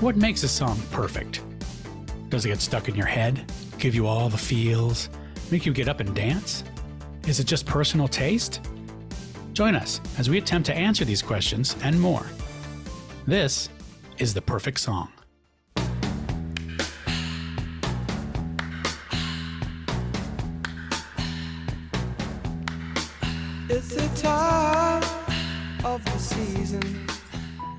What makes a song perfect? Does it get stuck in your head, give you all the feels, make you get up and dance? Is it just personal taste? Join us as we attempt to answer these questions and more. This is The Perfect Song. It's the time of the season.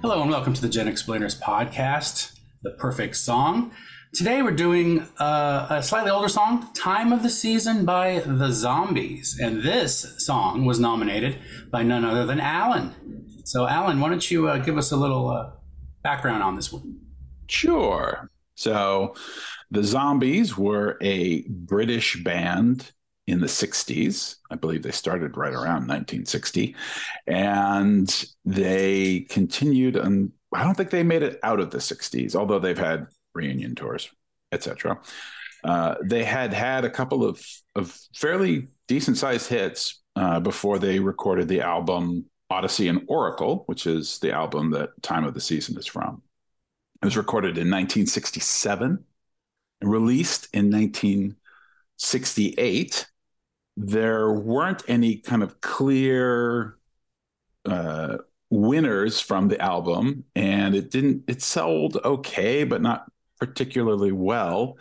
Hello and welcome to the GenXplainers podcast, The Perfect Song. Today we're doing uh, a slightly older song, Time of the Season by The Zombies. And this song was nominated by none other than Alan. So, Alan, why don't you uh, give us a little uh, background on this one? Sure. So, The Zombies were a British band in the 60s. I believe they started right around 1960. And they continued, and I don't think they made it out of the 60s, although they've had reunion tours, etc. Uh, they had had a couple of, of fairly decent sized hits uh, before they recorded the album Odessey and Oracle, which is the album that Time of the Season is from. It was recorded in 1967 and released in 1968 there weren't any kind of clear uh, winners from the album, and it didn't. It sold okay, but not particularly well.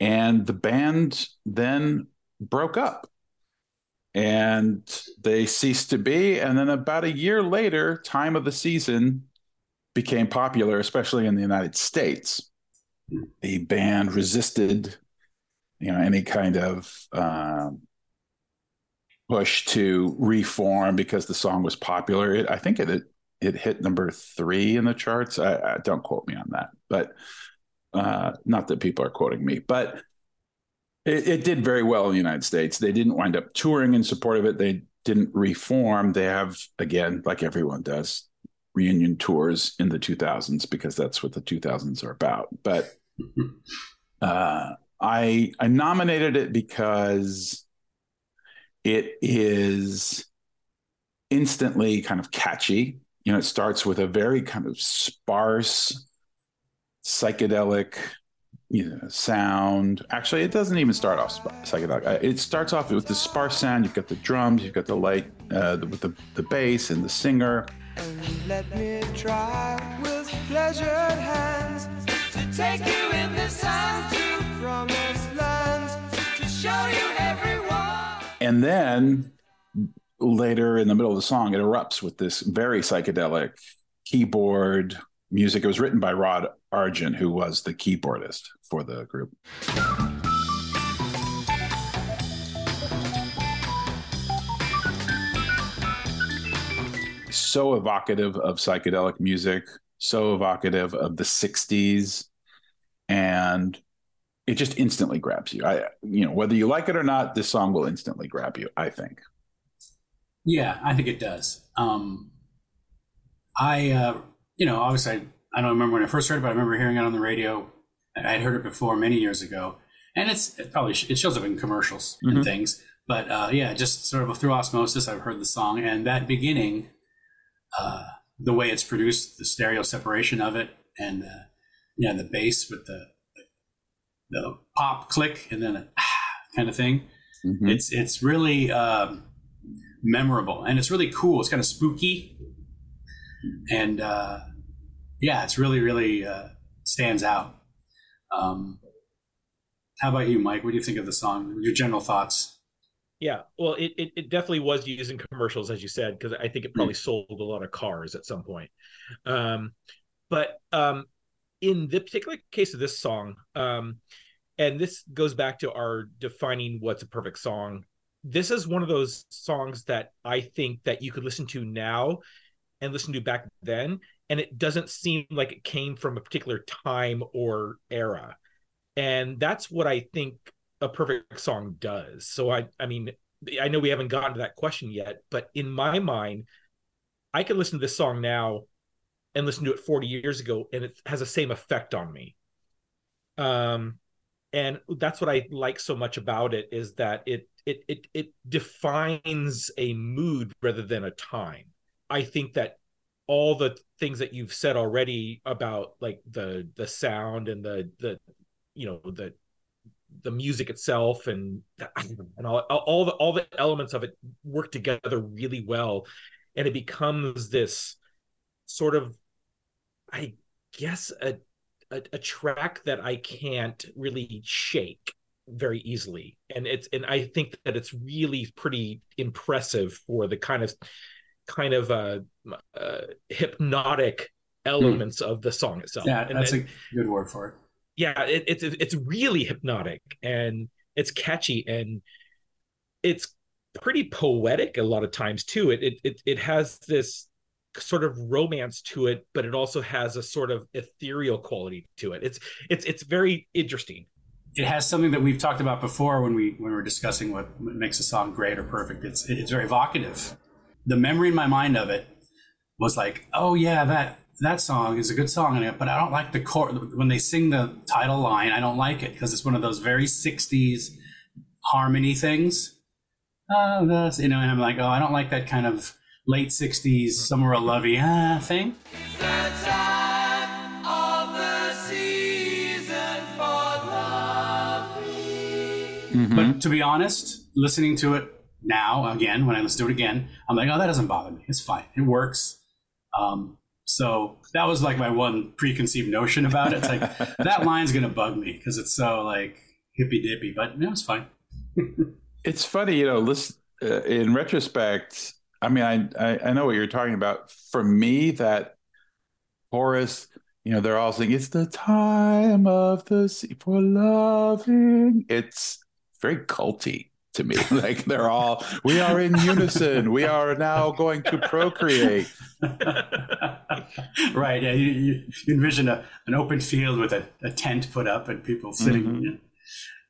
And the band then broke up, and they ceased to be. And then about a year later, "Time of the Season" became popular, especially in the United States. The band resisted, you know, any kind of um, push to reform because the song was popular. It, I think it, it, it hit number three in the charts. I, I don't quote me on that, but uh, not that people are quoting me, but it, it, did very well in the United States. They didn't wind up touring in support of it. They didn't reform. They have again, like everyone does, reunion tours in the 2000s because that's what the 2000s are about. But uh, I I nominated it because it is instantly kind of catchy. You know, it starts with a very kind of sparse psychedelic you know, sound. Actually, it doesn't even start off psychedelic. Uh, it starts off with the sparse sound. You've got the drums, you've got the light uh, with the, the bass and the singer. And and then later in the middle of the song, it erupts with this very psychedelic keyboard music. It was written by Rod Argent, who was the keyboardist for the group. So evocative of psychedelic music, so evocative of the 60s. And it just instantly grabs you. I, you know, whether you like it or not, this song will instantly grab you. I think. Yeah, I think it does. Um, I, uh, you know, obviously, I, I don't remember when I first heard it, but I remember hearing it on the radio. I had heard it before many years ago, and it's it probably it shows up in commercials mm-hmm. and things. But uh, yeah, just sort of through osmosis, I've heard the song, and that beginning, uh, the way it's produced, the stereo separation of it, and uh, yeah, the bass with the the pop click and then a kind of thing. Mm-hmm. It's it's really um, memorable and it's really cool. It's kind of spooky, and uh, yeah, it's really really uh, stands out. Um, how about you, Mike? What do you think of the song? Your general thoughts? Yeah, well, it, it, it definitely was used in commercials, as you said, because I think it probably mm. sold a lot of cars at some point. Um, but um, in the particular case of this song, um, and this goes back to our defining what's a perfect song. This is one of those songs that I think that you could listen to now and listen to back then, and it doesn't seem like it came from a particular time or era. And that's what I think a perfect song does. So I I mean, I know we haven't gotten to that question yet, but in my mind, I can listen to this song now and listen to it 40 years ago and it has the same effect on me um and that's what i like so much about it is that it it it, it defines a mood rather than a time. I think that all the things that you've said already about like the the sound and the the you know the the music itself and and all, all the all the elements of it work together really well. And it becomes this sort of i guess a, a, a track that i can't really shake very easily. And it's and i think that it's really pretty impressive for the kind of kind of uh, uh hypnotic elements mm. of the song itself. Yeah that's and, a good word for it. Yeah it, it's it's really hypnotic and it's catchy and it's pretty poetic a lot of times too. It it it, it has this sort of romance to it but it also has a sort of ethereal quality to it it's it's it's very interesting it has something that we've talked about before when we when we are discussing what makes a song great or perfect it's it's very evocative the memory in my mind of it was like oh yeah that that song is a good song, but I don't like the chord. When they sing the title line, I don't like it because it's one of those very 60s harmony things. Oh, that's, you know, and I'm like, oh, I don't like that kind of late 60s Summer of Lovey ah, thing. Mm-hmm. But to be honest, listening to it now again, when I listen to it again, I'm like, oh, that doesn't bother me. It's fine. It works. Um, so that was like my one preconceived notion about it. It's like that line's gonna bug me because it's so like hippy dippy, but no, it's fine. it's funny, you know. Listen, uh, in retrospect, I mean, I, I, I know what you're talking about. For me, that chorus, you know, they're all saying it's the time of the sea for loving. It's very culty to me. like they're all, we are in unison. We are now going to procreate. right. Yeah. You, you envision a, an open field with a, a tent put up and people sitting. Mm-hmm. You know,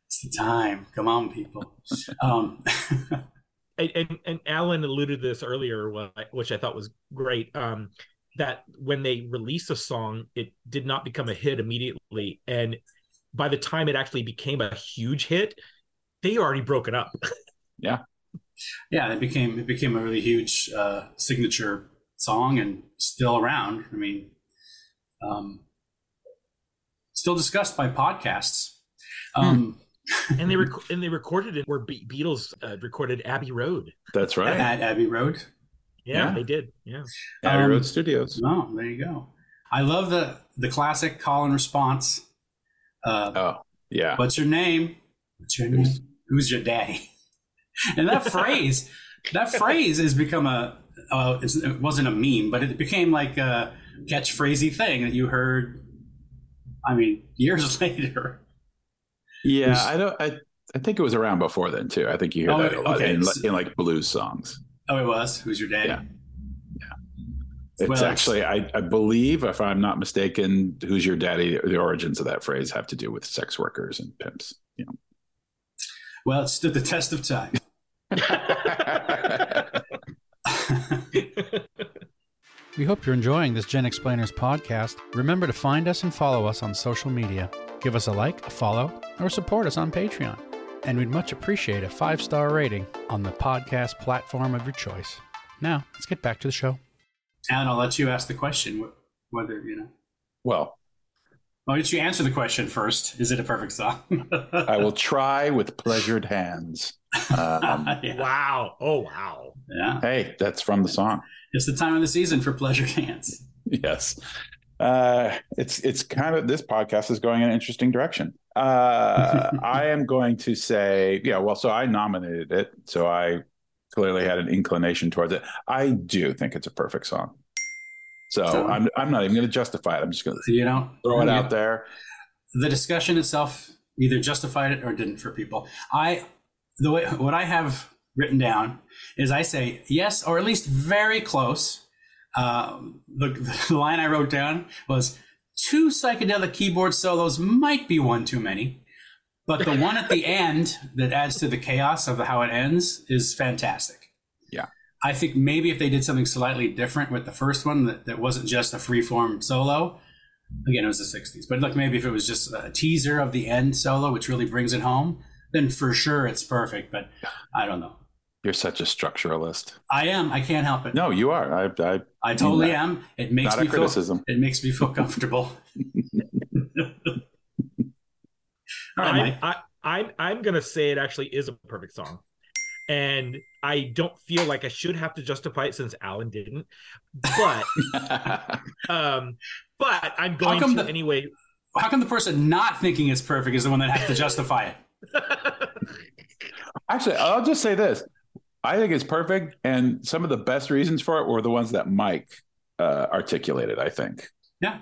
it's the time. Come on, people. Um, and, and, and Alan alluded to this earlier, which I thought was great. Um, that when they release a song, it did not become a hit immediately, and by the time it actually became a huge hit, they already broken up. yeah. Yeah, it became it became a really huge uh, signature song and still around. I mean, um, still discussed by podcasts. Um, hmm. And they rec- and they recorded it where Be- Beatles uh, recorded Abbey Road. That's right. At Abbey Road. Yeah, yeah. they did. Yeah. Abbey um, Road Studios. Oh, there you go. I love the the classic call and response. Uh, oh, yeah. What's your name? What's your name? who's your daddy? And that phrase, that phrase has become a, uh, it wasn't a meme, but it became like a catchphrasey thing that you heard. I mean, years later. Yeah, was, I don't. I I think it was around before then too. I think you hear oh, that a lot okay. in, in, like blues songs. Oh, it was. Who's your daddy? Yeah. Yeah. It's well, actually, I, I believe, if I'm not mistaken, "Who's your daddy?" The origins of that phrase have to do with sex workers and pimps. You know. Well, it stood the test of time. we hope you're enjoying this GenXplainers podcast. Remember to find us and follow us on social media. Give us a like, a follow, or support us on Patreon. And we'd much appreciate a five star rating on the podcast platform of your choice. Now, let's get back to the show. Alan, I'll let you ask the question whether, you know. Well, why don't you answer the question first? Is it a perfect song? I will try with pleasured hands. Um, yeah. Wow. Oh, wow. Yeah. Hey, that's from the song. It's the time of the season for pleasured hands. Yes. Uh, it's it's kind of this podcast is going in an interesting direction. Uh, I am going to say, yeah. Well, so I nominated it, so I clearly had an inclination towards it. I do think it's a perfect song. So, so I'm I'm not even going to justify it. I'm just going to you know throw it out there. The discussion itself either justified it or didn't for people. I the way what I have written down is I say yes or at least very close. Uh, the, the line I wrote down was two psychedelic keyboard solos might be one too many, but the one at the end that adds to the chaos of how it ends is fantastic. Yeah. I think maybe if they did something slightly different with the first one that, that wasn't just a freeform solo, again, it was the 60s, but like maybe if it was just a teaser of the end solo, which really brings it home, then for sure it's perfect. But I don't know. You're such a structuralist. I am. I can't help it. No, you are. I, I I totally that. am. It makes not me a criticism. feel. It makes me feel comfortable. All right, I'm, I, I'm I'm gonna say it actually is a perfect song, and I don't feel like I should have to justify it since Alan didn't, but um, but I'm going come to the- anyway. How come the person not thinking it's perfect is the one that has to justify it? Actually, I'll just say this. I think it's perfect. And some of the best reasons for it were the ones that Mike uh, articulated, I think. Yeah.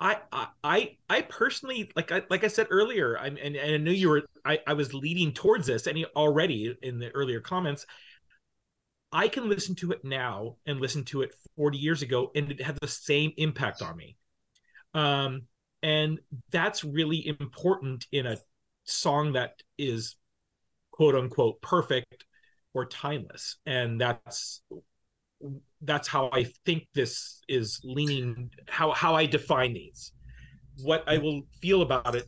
I, I I I personally like I like I said earlier, I'm and, and I knew you were I, I was leading towards this and you- already in the earlier comments. I can listen to it now and listen to it 40 years ago and it had the same impact on me. Um and that's really important in a song that is quote unquote perfect or timeless. And that's that's how I think this is leaning how how I define these. What I will feel about it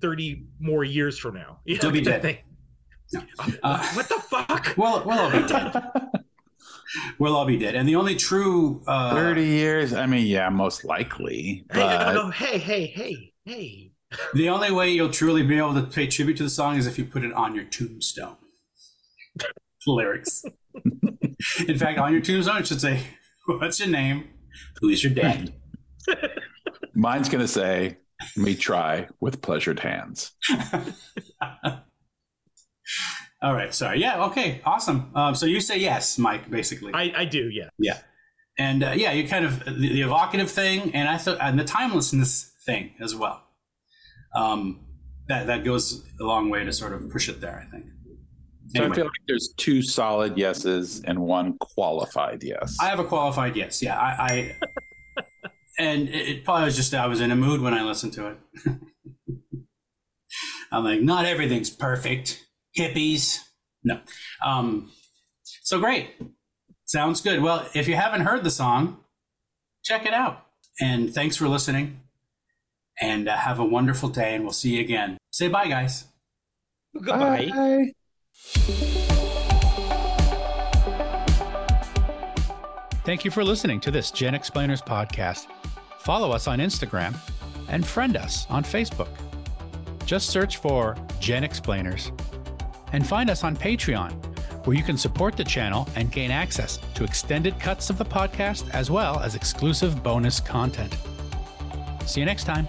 30 more years from now. You You'll be dead. thing. Uh, what the fuck? Well, we'll all be dead. We'll all be dead. And the only true uh, 30 years? I mean, yeah, most likely. Hey, no, no, hey, hey, hey, hey. The only way you'll truly be able to pay tribute to the song is if you put it on your tombstone. Lyrics. In fact, on your tombstone, it should say, What's your name? Who's your dad? mine's going to say, me try with pleasured hands. All right. Sorry. Yeah. Okay. Awesome. Um, so you say yes, Mike, basically. I, I do, yeah. yeah. And uh, yeah, you kind of the, the evocative thing, and I thought, and the timelessness thing as well. Um, that that goes a long way to sort of push it there. I think. So Anyway. I feel like there's two solid yeses and one qualified yes. I have a qualified yes. Yeah, I, I and it, it probably was just I was in a mood when I listened to it. I'm like, not everything's perfect. Hippies, no. Um, so great, sounds good. Well, if you haven't heard the song, check it out. And thanks for listening. And uh, have a wonderful day. And we'll see you again. Say bye, guys. Goodbye. Bye. Thank you for listening to this GenXplainers podcast. Follow us on Instagram and friend us on Facebook. Just search for GenXplainers and find us on Patreon, where you can support the channel and gain access to extended cuts of the podcast as well as exclusive bonus content. See you next time.